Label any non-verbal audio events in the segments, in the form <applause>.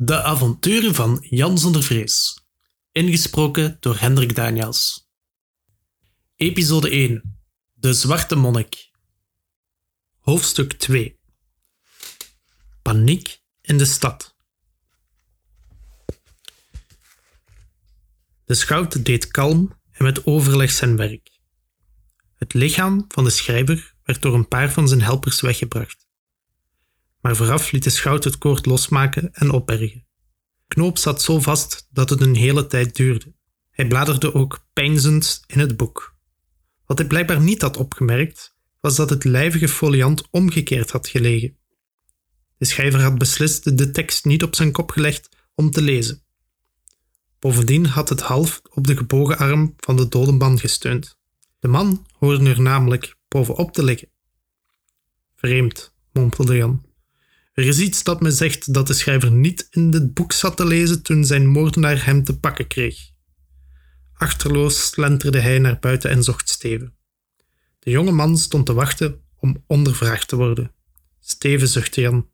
De avonturen van Jan zonder vrees. Ingesproken door Hendrik Daniels. Episode 1. De Zwarte Monnik. Hoofdstuk 2. Paniek in de stad. De schout deed kalm en met overleg zijn werk. Het lichaam van de schrijver werd door een paar van zijn helpers weggebracht maar vooraf liet de schout het koord losmaken en opbergen. Knoop zat zo vast dat het een hele tijd duurde. Hij bladerde ook peinzend in het boek. Wat hij blijkbaar niet had opgemerkt, was dat het lijvige foliant omgekeerd had gelegen. De schrijver had beslist de tekst niet op zijn kop gelegd om te lezen. Bovendien had het half op de gebogen arm van de dode man gesteund. De man hoorde er namelijk bovenop te liggen. Vreemd, mompelde Jan. Er is iets dat me zegt dat de schrijver niet in dit boek zat te lezen toen zijn moordenaar hem te pakken kreeg. Achterloos slenterde hij naar buiten en zocht Steven. De jonge man stond te wachten om ondervraagd te worden. Steven zuchtte Jan.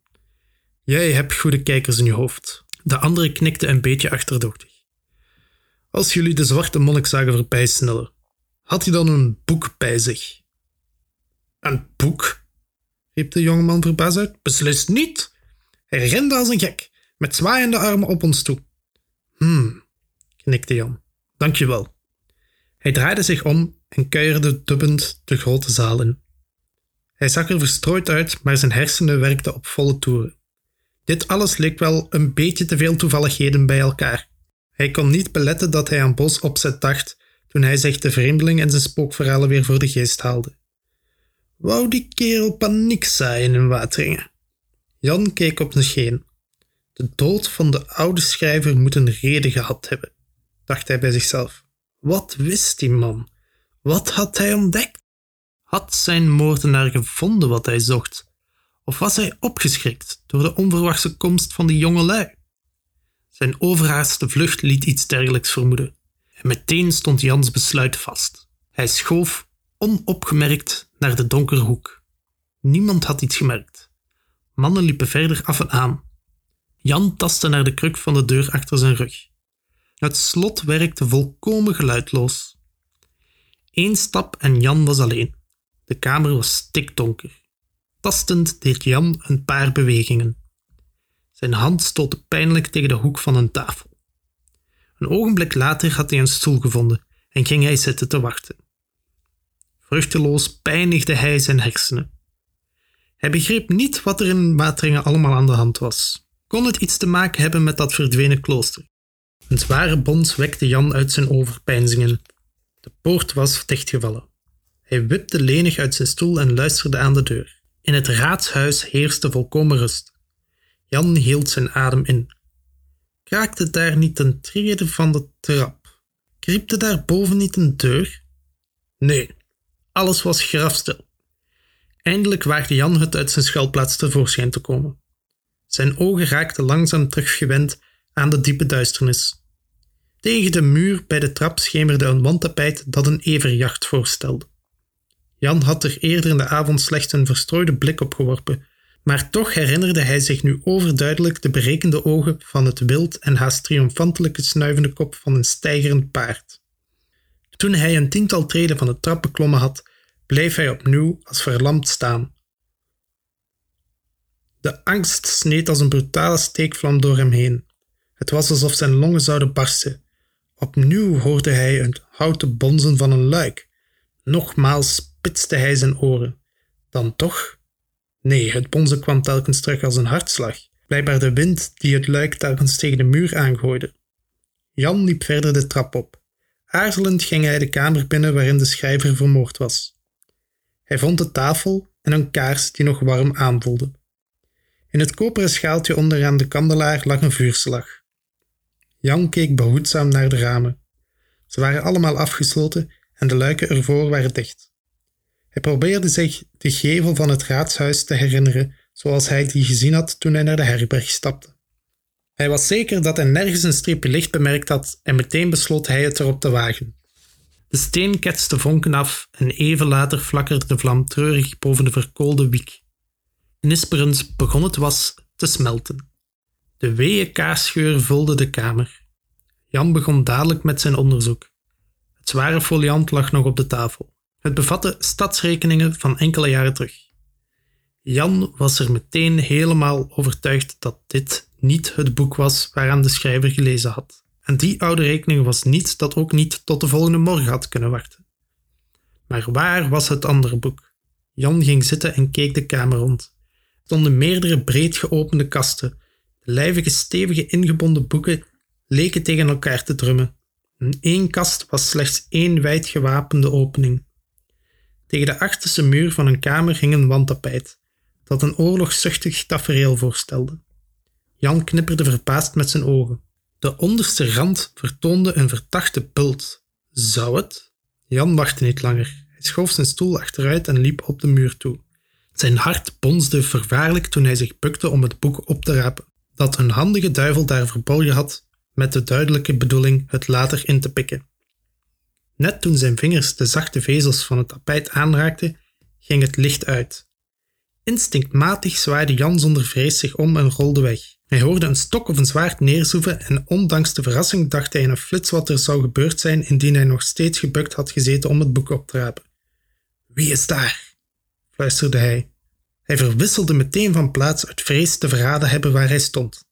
Jij hebt goede kijkers in je hoofd. De andere knikte een beetje achterdochtig. Als jullie de zwarte monnik zagen voorbijsnellen, had hij dan een boek bij zich? Een boek? Riep de jongeman verbaasd uit. Beslist niet. Hij rende als een gek, met zwaaiende armen op ons toe. Hmm, knikte Jan. Dankjewel. Hij draaide zich om en kuierde dubbend de grote zaal in. Hij zag er verstrooid uit, maar zijn hersenen werkten op volle toeren. Dit alles leek wel een beetje te veel toevalligheden bij elkaar. Hij kon niet beletten dat hij aan Bos opzet dacht toen hij zich de vreemdeling en zijn spookverhalen weer voor de geest haalde. Wou die kerel paniek zaaien in Wateringen? Jan keek op de scheen. De dood van de oude schrijver moet een reden gehad hebben, dacht hij bij zichzelf. Wat wist die man? Wat had hij ontdekt? Had zijn moordenaar gevonden wat hij zocht? Of was hij opgeschrikt door de onverwachte komst van die jonge lui? Zijn overhaaste vlucht liet iets dergelijks vermoeden. En meteen stond Jans besluit vast. Hij schoof onopgemerkt naar de donkere hoek. Niemand had iets gemerkt. Mannen liepen verder af en aan. Jan tastte naar de kruk van de deur achter zijn rug. Het slot werkte volkomen geluidloos. Eén stap en Jan was alleen. De kamer was stikdonker. Tastend deed Jan een paar bewegingen. Zijn hand stootte pijnlijk tegen de hoek van een tafel. Een ogenblik later had hij een stoel gevonden en ging hij zitten te wachten. Vruchteloos pijnigde hij zijn hersenen. Hij begreep niet wat er in Wateringen allemaal aan de hand was. Kon het iets te maken hebben met dat verdwenen klooster? Een zware bons wekte Jan uit zijn overpeinzingen. De poort was dichtgevallen. Hij wipte lenig uit zijn stoel en luisterde aan de deur. In het raadshuis heerste volkomen rust. Jan hield zijn adem in. Kraakte daar niet een trede van de trap? Kriepte daar boven niet een deur? Nee, alles was grafstil. Eindelijk waagde Jan het uit zijn schuilplaats tevoorschijn te komen. Zijn ogen raakten langzaam teruggewend aan de diepe duisternis. Tegen de muur bij de trap schemerde een wandtapijt dat een everjacht voorstelde. Jan had er eerder in de avond slechts een verstrooide blik op geworpen, maar toch herinnerde hij zich nu overduidelijk de berekende ogen van het wild en haast triomfantelijke snuivende kop van een stijgerend paard. Toen hij een tiental treden van de trap beklommen had, bleef hij opnieuw als verlamd staan. De angst sneed als een brutale steekvlam door hem heen. Het was alsof zijn longen zouden barsten. Opnieuw hoorde hij het houten bonzen van een luik. Nogmaals spitste hij zijn oren. Dan toch? Nee, het bonzen kwam telkens terug als een hartslag. Blijkbaar de wind die het luik telkens tegen de muur aangooide. Jan liep verder de trap op. Aarzelend ging hij de kamer binnen waarin de schrijver vermoord was. Hij vond de tafel en een kaars die nog warm aanvoelde. In het koperen schaaltje onderaan de kandelaar lag een vuurslag. Jan keek behoedzaam naar de ramen. Ze waren allemaal afgesloten en de luiken ervoor waren dicht. Hij probeerde zich de gevel van het raadshuis te herinneren zoals hij die gezien had toen hij naar de herberg stapte. Hij was zeker dat hij nergens een streepje licht bemerkt had en meteen besloot hij het erop te wagen. De steen ketste vonken af en even later flakkerde de vlam treurig boven de verkoolde wiek. Nisperend begon het was te smelten. De weeë kaasgeur vulde de kamer. Jan begon dadelijk met zijn onderzoek. Het zware foliant lag nog op de tafel. Het bevatte stadsrekeningen van enkele jaren terug. Jan was er meteen helemaal overtuigd dat dit niet het boek was waaraan de schrijver gelezen had. En die oude rekening was niets dat ook niet tot de volgende morgen had kunnen wachten. Maar waar was het andere boek? Jan ging zitten en keek de kamer rond. Er stonden meerdere breed geopende kasten. De lijvige, stevige ingebonden boeken leken tegen elkaar te drummen. In één kast was slechts één wijd gewapende opening. Tegen de achterste muur van een kamer hing een wandtapijt, dat een oorlogszuchtig tafereel voorstelde. Jan knipperde verbaasd met zijn ogen. De onderste rand vertoonde een vertachte bult. Zou het? Jan wachtte niet langer. Hij schoof zijn stoel achteruit en liep op de muur toe. Zijn hart bonsde vervaarlijk toen hij zich bukte om het boek op te rapen, dat een handige duivel daar verborgen had, met de duidelijke bedoeling het later in te pikken. Net toen zijn vingers de zachte vezels van het tapijt aanraakten, ging het licht uit. Instinctmatig zwaaide Jan zonder vrees zich om en rolde weg. Hij hoorde een stok of een zwaard neerzoeven en ondanks de verrassing dacht hij in een flits wat er zou gebeurd zijn indien hij nog steeds gebukt had gezeten om het boek op te rapen. Wie is daar? fluisterde hij. Hij verwisselde meteen van plaats uit vrees te verraden hebben waar hij stond.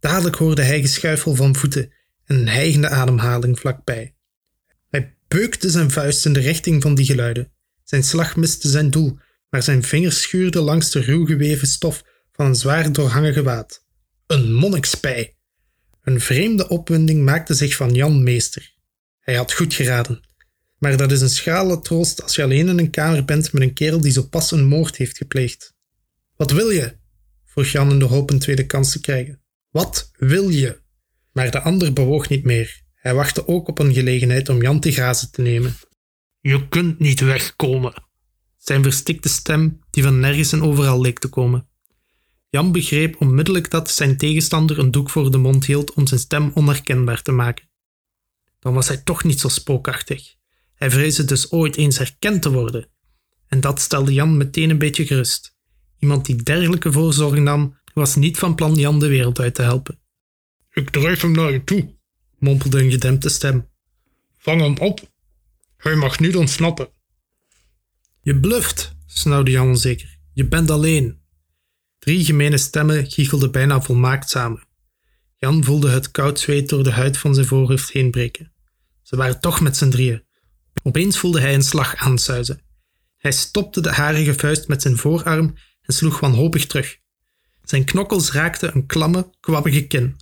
Dadelijk hoorde hij geschuifel van voeten en een hijgende ademhaling vlakbij. Hij beukte zijn vuist in de richting van die geluiden. Zijn slag miste zijn doel, maar zijn vingers schuurden langs de ruw geweven stof van een zwaar doorhangen gewaad. Een monnikspij! Een vreemde opwinding maakte zich van Jan meester. Hij had goed geraden. Maar dat is een schrale troost als je alleen in een kamer bent met een kerel die zo pas een moord heeft gepleegd. Wat wil je? vroeg Jan in de hoop een tweede kans te krijgen. Wat wil je? Maar de ander bewoog niet meer. Hij wachtte ook op een gelegenheid om Jan te grazen te nemen. Je kunt niet wegkomen. Zijn verstikte stem, die van nergens en overal leek te komen. Jan begreep onmiddellijk dat zijn tegenstander een doek voor de mond hield om zijn stem onherkenbaar te maken. Dan was hij toch niet zo spookachtig. Hij vreesde dus ooit eens herkend te worden. En dat stelde Jan meteen een beetje gerust. Iemand die dergelijke voorzorg nam, was niet van plan Jan de wereld uit te helpen. Ik drijf hem naar je toe, mompelde een gedempte stem. Vang hem op. Hij mag niet ontsnappen. Je bluft, snauwde Jan onzeker. Je bent alleen. Drie gemene stemmen giechelden bijna volmaakt samen. Jan voelde het koud zweet door de huid van zijn voorhoofd heen breken. Ze waren toch met z'n drieën. Opeens voelde hij een slag aansuizen. Hij stopte de harige vuist met zijn voorarm en sloeg wanhopig terug. Zijn knokkels raakten een klamme, kwabbige kin.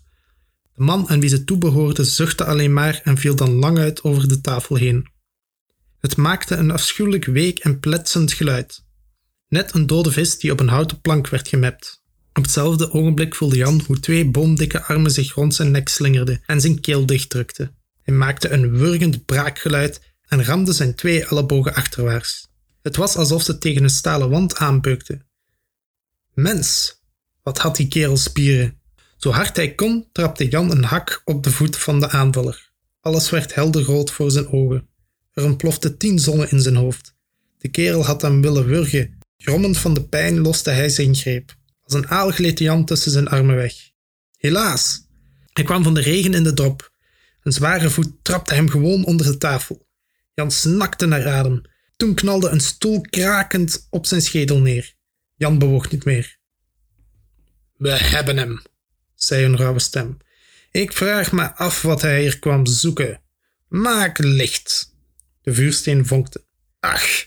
De man aan wie ze toebehoorde zuchtte alleen maar en viel dan lang uit over de tafel heen. Het maakte een afschuwelijk week en pletsend geluid. Net een dode vis die op een houten plank werd gemept. Op hetzelfde ogenblik voelde Jan hoe twee boomdikke armen zich rond zijn nek slingerden en zijn keel dichtdrukten. Hij maakte een wurgend braakgeluid en ramde zijn twee ellebogen achterwaarts. Het was alsof ze tegen een stalen wand aanbeukten. Mens, wat had die kerel spieren? Zo hard hij kon, trapte Jan een hak op de voet van de aanvaller. Alles werd helderrood voor zijn ogen. Er ontplofte tien zonnen in zijn hoofd. De kerel had hem willen wurgen. Grommend van de pijn loste hij zijn greep. Als een aal gleed Jan tussen zijn armen weg. Helaas! Hij kwam van de regen in de drop. Een zware voet trapte hem gewoon onder de tafel. Jan snakte naar adem. Toen knalde een stoel krakend op zijn schedel neer. Jan bewoog niet meer. We hebben hem, zei een rauwe stem. Ik vraag me af wat hij hier kwam zoeken. Maak licht. De vuursteen vonkte. Ach,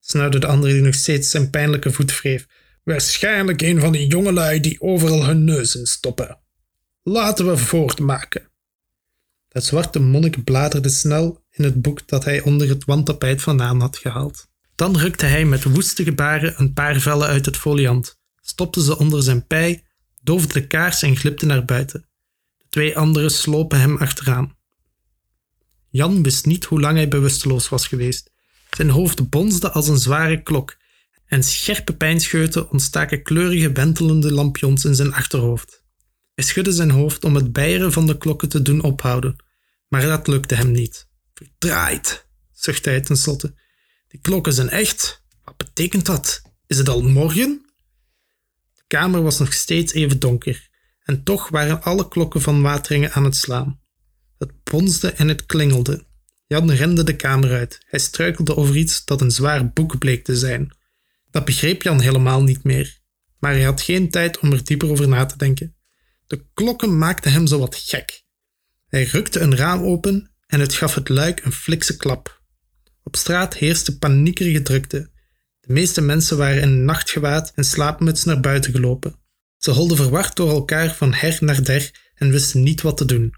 snauwde de andere die nog steeds zijn pijnlijke voet wreef. Waarschijnlijk een van die jongelui die overal hun neus in stoppen. Laten we voortmaken. Het zwarte monnik bladerde snel in het boek dat hij onder het wandtapijt vandaan had gehaald. Dan rukte hij met woeste gebaren een paar vellen uit het foliant, stopte ze onder zijn pij, doofde de kaars en glipte naar buiten. De twee anderen slopen hem achteraan. Jan wist niet hoe lang hij bewusteloos was geweest. Zijn hoofd bonsde als een zware klok en scherpe pijnscheuten ontstaken kleurige wentelende lampjons in zijn achterhoofd. Hij schudde zijn hoofd om het bijeren van de klokken te doen ophouden, maar dat lukte hem niet. Verdraaid, zuchtte hij tenslotte. Die klokken zijn echt. Wat betekent dat? Is het al morgen? De kamer was nog steeds even donker En toch waren alle klokken van Wateringen aan het slaan. Het bonsde en het klingelde. Jan rende de kamer uit. Hij struikelde over iets dat een zwaar boek bleek te zijn. Dat begreep Jan helemaal niet meer. Maar hij had geen tijd om er dieper over na te denken. De klokken maakten hem zo wat gek. Hij rukte een raam open en het gaf het luik een flikse klap. Op straat heerste paniekerige drukte. De meeste mensen waren in nachtgewaad en slaapmuts naar buiten gelopen. Ze holden verward door elkaar van her naar der en wisten niet wat te doen.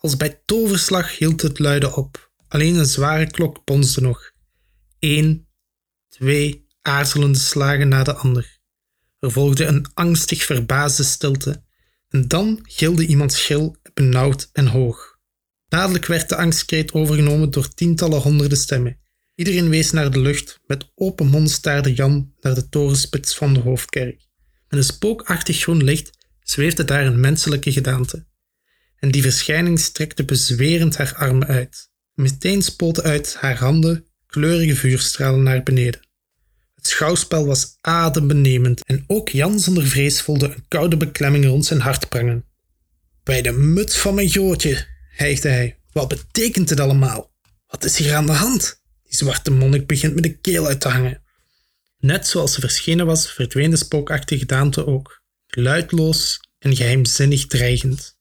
Als bij toverslag hield het luiden op. Alleen een zware klok bonsde nog. Eén, twee aarzelende slagen na de ander. Er volgde een angstig verbaasde stilte. En dan gilde iemands schil, benauwd en hoog. Dadelijk werd de angstkreet overgenomen door tientallen honderden stemmen. Iedereen wees naar de lucht, met open mond staarde Jan naar de torenspits van de hoofdkerk. Met een spookachtig groen licht zweefde daar een menselijke gedaante. En die verschijning strekte bezwerend haar armen uit. Meteen spoten uit haar handen kleurige vuurstralen naar beneden. Het schouwspel was adembenemend en ook Jan zonder vrees voelde een koude beklemming rond zijn hart prangen. Bij de muts van mijn grootje, hijgde hij. Wat betekent het allemaal? Wat is hier aan de hand? Die zwarte monnik begint me de keel uit te hangen. Net zoals ze verschenen was, verdween de spookachtige gedaante ook, geluidloos en geheimzinnig dreigend.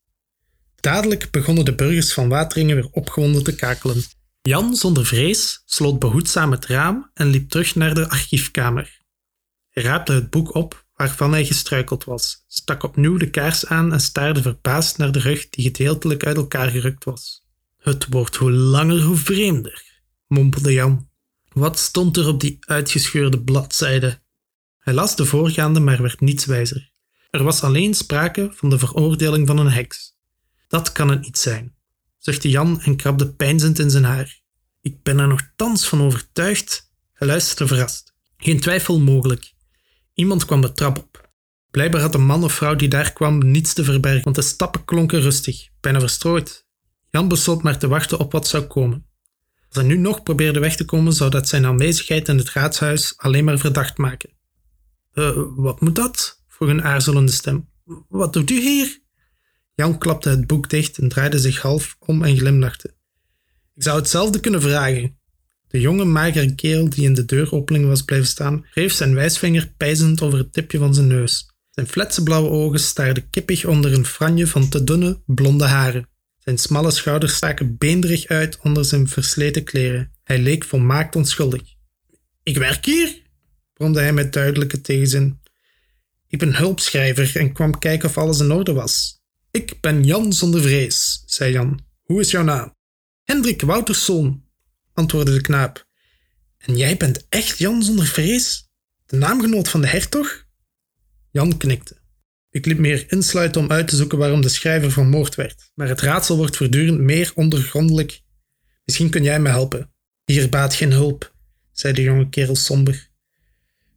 Dadelijk begonnen de burgers van Wateringen weer opgewonden te kakelen. Jan, zonder vrees, sloot behoedzaam het raam en liep terug naar de archiefkamer. Hij raapte het boek op waarvan hij gestruikeld was, stak opnieuw de kaars aan en staarde verbaasd naar de rug die gedeeltelijk uit elkaar gerukt was. Het wordt hoe langer hoe vreemder, mompelde Jan. Wat stond er op die uitgescheurde bladzijde? Hij las de voorgaande, maar werd niets wijzer. Er was alleen sprake van de veroordeling van een heks. Dat kan het niet zijn, zuchtte Jan en krabde pijnzend in zijn haar. Ik ben er nog thans van overtuigd. Hij luisterde verrast. Geen twijfel mogelijk. Iemand kwam de trap op. Blijkbaar had de man of vrouw die daar kwam niets te verbergen, want de stappen klonken rustig, bijna verstrooid. Jan besloot maar te wachten op wat zou komen. Als hij nu nog probeerde weg te komen, zou dat zijn aanwezigheid in het raadshuis alleen maar verdacht maken. Uh, wat moet dat? vroeg een aarzelende stem. Wat doet u hier? Jan klapte het boek dicht en draaide zich half om en glimlachte. Ik zou hetzelfde kunnen vragen. De jonge, magere kerel die in de deuropening was blijven staan, wreef zijn wijsvinger pijzend over het tipje van zijn neus. Zijn fletse blauwe ogen staarden kippig onder een franje van te dunne, blonde haren. Zijn smalle schouders staken beenderig uit onder zijn versleten kleren. Hij leek volmaakt onschuldig. Ik werk hier, bromde hij met duidelijke tegenzin. Ik ben hulpschrijver en kwam kijken of alles in orde was. Ik ben Jan zonder vrees, zei Jan. Hoe is jouw naam? Hendrik Wouterszoon, antwoordde de knaap. En jij bent echt Jan zonder vrees? De naamgenoot van de hertog? Jan knikte. Ik liet meer insluiten om uit te zoeken waarom de schrijver vermoord werd, maar het raadsel wordt voortdurend meer ondergrondelijk. Misschien kun jij me helpen. Hier baat geen hulp, zei de jonge kerel somber.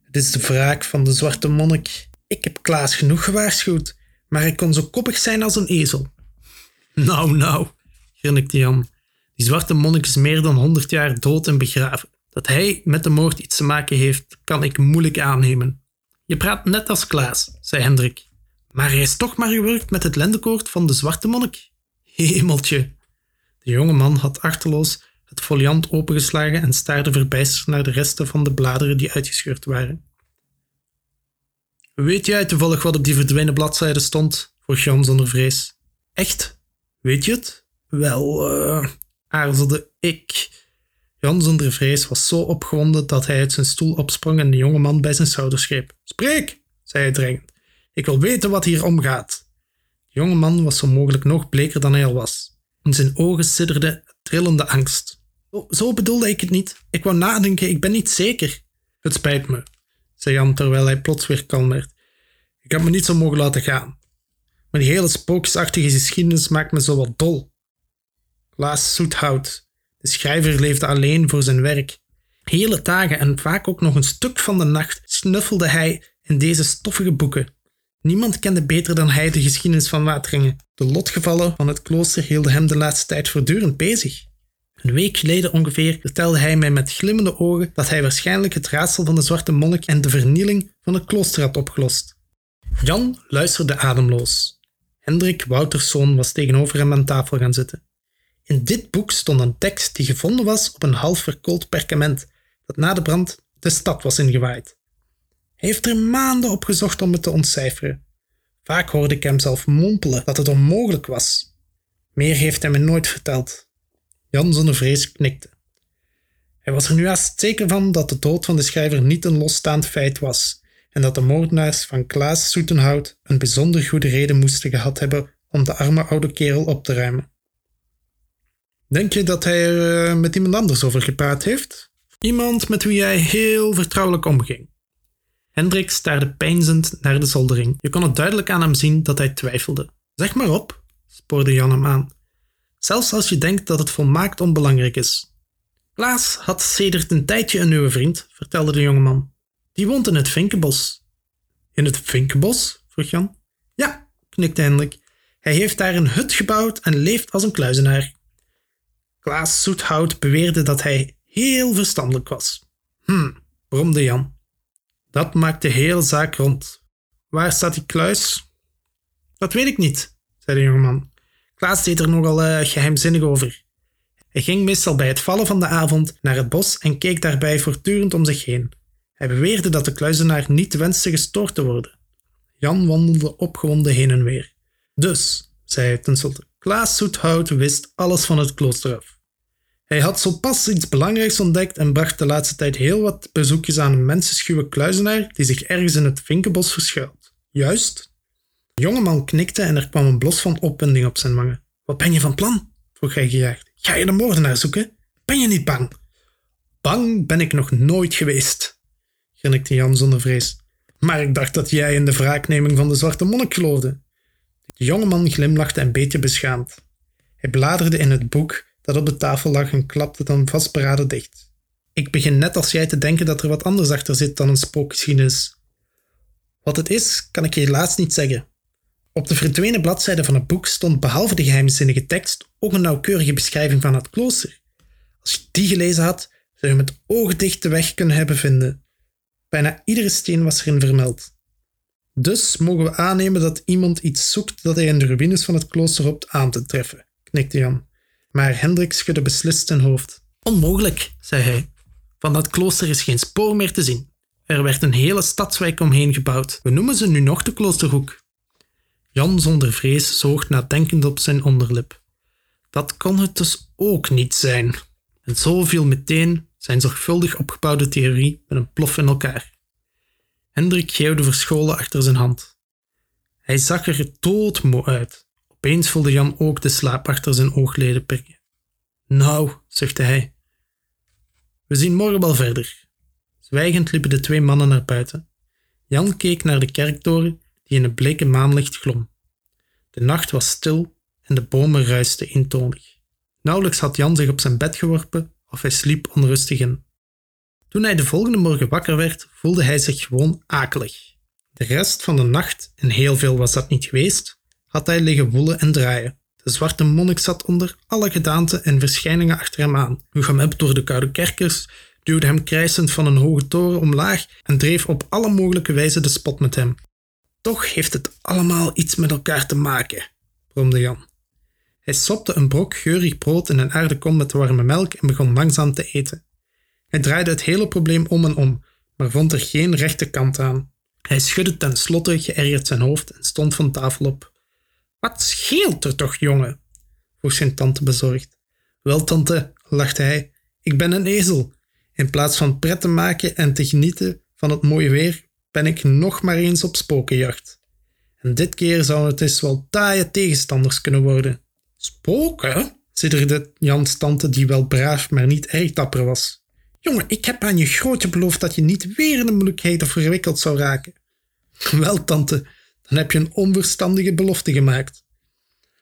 Het is de wraak van de zwarte monnik. Ik heb Klaas genoeg gewaarschuwd, maar ik kon zo koppig zijn als een ezel. Nou, nou, grinnikte Jan. Die zwarte monnik is meer dan honderd jaar dood en begraven. Dat hij met de moord iets te maken heeft, kan ik moeilijk aannemen. Je praat net als Klaas, zei Hendrik. Maar hij is toch maar gewerkt met het lendekoord van de zwarte monnik. Hemeltje. De jonge man had achterloos het foliant opengeslagen en staarde verbijsterd naar de resten van de bladeren die uitgescheurd waren. Weet jij toevallig wat op die verdwenen bladzijde stond? vroeg Jan zonder vrees. Echt? Weet je het? Wel, uh, aarzelde ik. Jan zonder vrees was zo opgewonden dat hij uit zijn stoel opsprong en de jonge man bij zijn schouders greep. Spreek, zei hij dringend. Ik wil weten wat hier omgaat. De jonge man was zo mogelijk nog bleker dan hij al was. In zijn ogen sidderde trillende angst. Zo bedoelde ik het niet. Ik wou nadenken, ik ben niet zeker. Het spijt me, zei Jan terwijl hij plots weer kalm werd. Ik heb me niet zo mogen laten gaan. Maar die hele spookjesachtige geschiedenis maakt me zo wat dol. Klaas Zoethout. De schrijver leefde alleen voor zijn werk. Hele dagen en vaak ook nog een stuk van de nacht snuffelde hij in deze stoffige boeken. Niemand kende beter dan hij de geschiedenis van Wateringen. De lotgevallen van het klooster hielden hem de laatste tijd voortdurend bezig. Een week geleden ongeveer vertelde hij mij met glimmende ogen dat hij waarschijnlijk het raadsel van de zwarte monnik en de vernieling van het klooster had opgelost. Jan luisterde ademloos. Hendrik Wouterszoon was tegenover hem aan tafel gaan zitten. In dit boek stond een tekst die gevonden was op een half verkoold perkament dat na de brand de stad was ingewaaid. Hij heeft er maanden op gezocht om het te ontcijferen. Vaak hoorde ik hem zelf mompelen dat het onmogelijk was. Meer heeft hij me nooit verteld. Jan zonder vrees knikte. Hij was er nu haast zeker van dat de dood van de schrijver niet een losstaand feit was en dat de moordenaars van Klaas Soetenhout een bijzonder goede reden moesten gehad hebben om de arme oude kerel op te ruimen. Denk je dat hij er eh, met iemand anders over gepraat heeft? Iemand met wie hij heel vertrouwelijk omging. Hendrik staarde peinzend naar de zoldering. Je kon het duidelijk aan hem zien dat hij twijfelde. Zeg maar op, spoorde Jan hem aan. Zelfs als je denkt dat het volmaakt onbelangrijk is. Klaas had sedert een tijdje een nieuwe vriend, vertelde de jongeman. Die woont in het Vinkenbos. In het Vinkenbos? vroeg Jan. Ja, knikte Hendrik. Hij heeft daar een hut gebouwd en leeft als een kluizenaar. Klaas Zoethout beweerde dat hij heel verstandelijk was. Hm, bromde Jan. Dat maakt de hele zaak rond. Waar staat die kluis? Dat weet ik niet, zei de jongeman. Klaas deed er nogal uh, geheimzinnig over. Hij ging meestal bij het vallen van de avond naar het bos en keek daarbij voortdurend om zich heen. Hij beweerde dat de kluizenaar niet wenste gestoord te worden. Jan wandelde opgewonden heen en weer. Dus, zei hij tenslotte, Klaas Zoethout wist alles van het klooster af. Hij had zo pas iets belangrijks ontdekt en bracht de laatste tijd heel wat bezoekjes aan een mensenschuwe kluizenaar die zich ergens in het vinkenbos verschuilt. Juist. Jongeman knikte en er kwam een blos van opwinding op zijn wangen. Wat ben je van plan? vroeg hij gejaagd. Ga je de moordenaar zoeken? Ben je niet bang? Bang ben ik nog nooit geweest, grinnikte Jan zonder vrees. Maar ik dacht dat jij in de wraakneming van de zwarte monnik geloofde. De jongeman glimlachte een beetje beschaamd. Hij bladerde in het boek dat op de tafel lag en klapte dan vastberaden dicht. Ik begin net als jij te denken dat er wat anders achter zit dan een spookgeschiedenis. Wat het is, kan ik je helaas niet zeggen. Op de verdwenen bladzijde van het boek stond behalve de geheimzinnige tekst ook een nauwkeurige beschrijving van het klooster. Als je die gelezen had, zou je met ogen dicht de weg kunnen hebben vinden. Bijna iedere steen was erin vermeld. Dus mogen we aannemen dat iemand iets zoekt dat hij in de ruïnes van het klooster hoopt aan te treffen, knikte Jan. Maar Hendrik schudde beslist zijn hoofd. Onmogelijk, zei hij. Van dat klooster is geen spoor meer te zien. Er werd een hele stadswijk omheen gebouwd. We noemen ze nu nog de Kloosterhoek. Jan zonder vrees zoog nadenkend op zijn onderlip. Dat kon het dus ook niet zijn. En zo viel meteen zijn zorgvuldig opgebouwde theorie met een plof in elkaar. Hendrik geeuwde verscholen achter zijn hand. Hij zag er doodmoe uit. Opeens voelde Jan ook de slaap achter zijn oogleden prikken. Nou, zuchtte hij. We zien morgen wel verder. Zwijgend liepen de twee mannen naar buiten. Jan keek naar de kerktoren die in het bleke maanlicht glom. De nacht was stil en de bomen ruisten eentonig. Nauwelijks had Jan zich op zijn bed geworpen of hij sliep onrustig in. Toen hij de volgende morgen wakker werd, voelde hij zich gewoon akelig. De rest van de nacht, en heel veel was dat niet geweest, had hij liggen woelen en draaien. De zwarte monnik zat onder alle gedaanten en verschijningen achter hem aan, hem door de koude kerkers, duwde hem krijsend van een hoge toren omlaag en dreef op alle mogelijke wijze de spot met hem. Toch heeft het allemaal iets met elkaar te maken, bromde Jan. Hij sopte een brok geurig brood in een aardekom met warme melk en begon langzaam te eten. Hij draaide het hele probleem om en om, maar vond er geen rechte kant aan. Hij schudde tenslotte geërgerd zijn hoofd en stond van tafel op. Wat scheelt er toch, jongen? vroeg zijn tante bezorgd. Wel, tante, lachte hij, ik ben een ezel. In plaats van pret te maken en te genieten van het mooie weer, ben ik nog maar eens op spokenjacht. En dit keer zou het eens wel taaie tegenstanders kunnen worden. Spoken? sidderde Jans tante, die wel braaf, maar niet erg dapper was. Jongen, ik heb aan je grootje beloofd dat je niet weer in de moeilijkheden verwikkeld zou raken. <laughs> Wel, tante, dan heb je een onverstandige belofte gemaakt.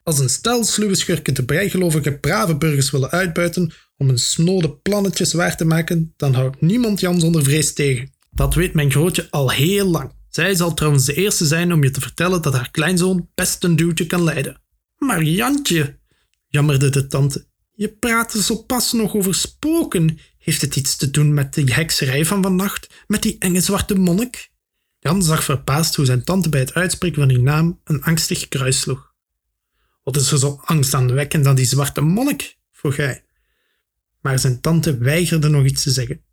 Als een stel sluwe schurken de bijgelovige brave burgers willen uitbuiten om hun snode plannetjes waar te maken, dan houdt niemand Jan zonder vrees tegen. Dat weet mijn grootje al heel lang. Zij zal trouwens de eerste zijn om je te vertellen dat haar kleinzoon best een duwtje kan leiden. Maar Jantje, jammerde de tante, je praatte zo pas nog over spoken. Heeft het iets te doen met die hekserij van vannacht, met die enge zwarte monnik? Jan zag verbaasd hoe zijn tante bij het uitspreken van die naam een angstig kruis sloeg. Wat is er zo angstaanwekkend aan die zwarte monnik? vroeg hij. Maar zijn tante weigerde nog iets te zeggen.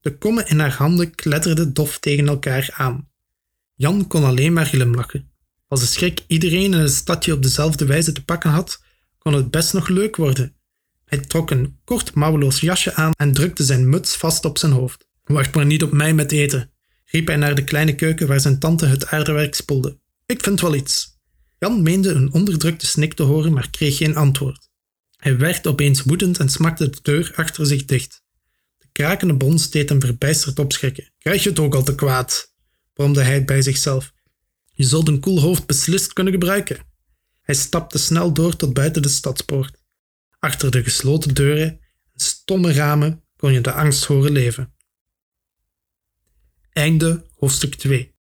De kommen in haar handen kletterden dof tegen elkaar aan. Jan kon alleen maar glimlachen. Als de schrik iedereen in het stadje op dezelfde wijze te pakken had, kon het best nog leuk worden. Hij trok een kort mouweloos jasje aan en drukte zijn muts vast op zijn hoofd. Wacht maar niet op mij met eten, riep hij naar de kleine keuken waar zijn tante het aardewerk spoelde. Ik vind wel iets. Jan meende een onderdrukte snik te horen, maar kreeg geen antwoord. Hij werd opeens woedend en smakte de deur achter zich dicht. De krakende bons deed hem verbijsterd opschrikken. Krijg je het ook al te kwaad? bromde hij bij zichzelf. Je zult een koel hoofd beslist kunnen gebruiken. Hij stapte snel door tot buiten de stadspoort. Achter de gesloten deuren en stomme ramen kon je de angst horen leven. Einde hoofdstuk 2